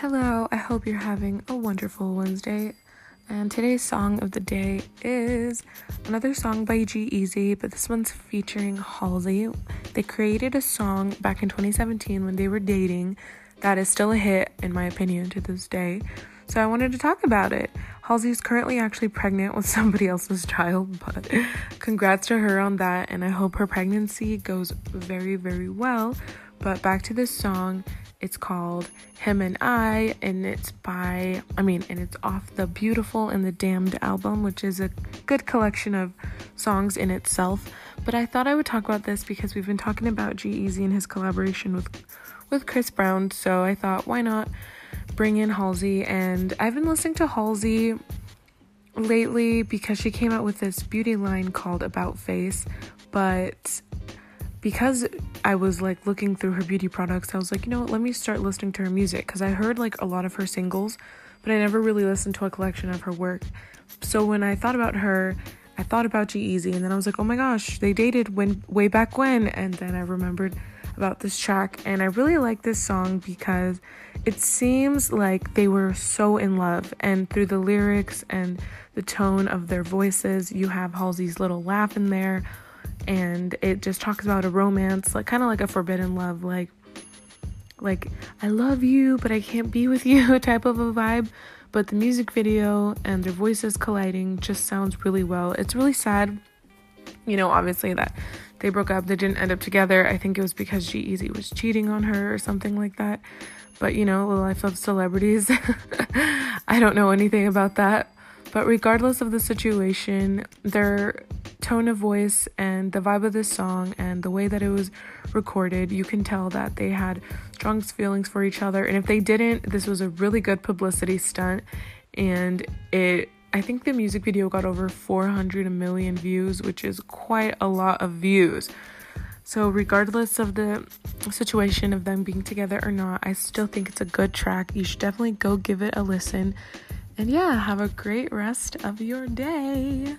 Hello, I hope you're having a wonderful Wednesday. And today's song of the day is another song by G-Eazy, but this one's featuring Halsey. They created a song back in 2017 when they were dating that is still a hit, in my opinion, to this day. So I wanted to talk about it. Halsey is currently actually pregnant with somebody else's child, but congrats to her on that, and I hope her pregnancy goes very, very well. But back to this song, it's called Him and I, and it's by, I mean, and it's off the Beautiful and the Damned album, which is a good collection of songs in itself. But I thought I would talk about this because we've been talking about G-Eazy and his collaboration with with Chris Brown, so I thought why not bring in Halsey and I've been listening to Halsey lately because she came out with this beauty line called About Face, but because I was like looking through her beauty products, I was like, you know what, let me start listening to her music because I heard like a lot of her singles, but I never really listened to a collection of her work. So when I thought about her, I thought about G-Eazy and then I was like, oh my gosh, they dated when way back when and then I remembered about this track and I really like this song because it seems like they were so in love and through the lyrics and the tone of their voices, you have Halsey's little laugh in there and it just talks about a romance, like kind of like a forbidden love, like like I love you but I can't be with you type of a vibe. But the music video and their voices colliding just sounds really well. It's really sad, you know, obviously that they broke up. They didn't end up together. I think it was because G-Eazy was cheating on her or something like that. But you know, the life of celebrities. I don't know anything about that. But regardless of the situation, their tone of voice and the vibe of this song and the way that it was recorded, you can tell that they had strong feelings for each other. And if they didn't, this was a really good publicity stunt. And it, I think the music video got over 400 million views, which is quite a lot of views. So, regardless of the situation of them being together or not, I still think it's a good track. You should definitely go give it a listen. And yeah, have a great rest of your day.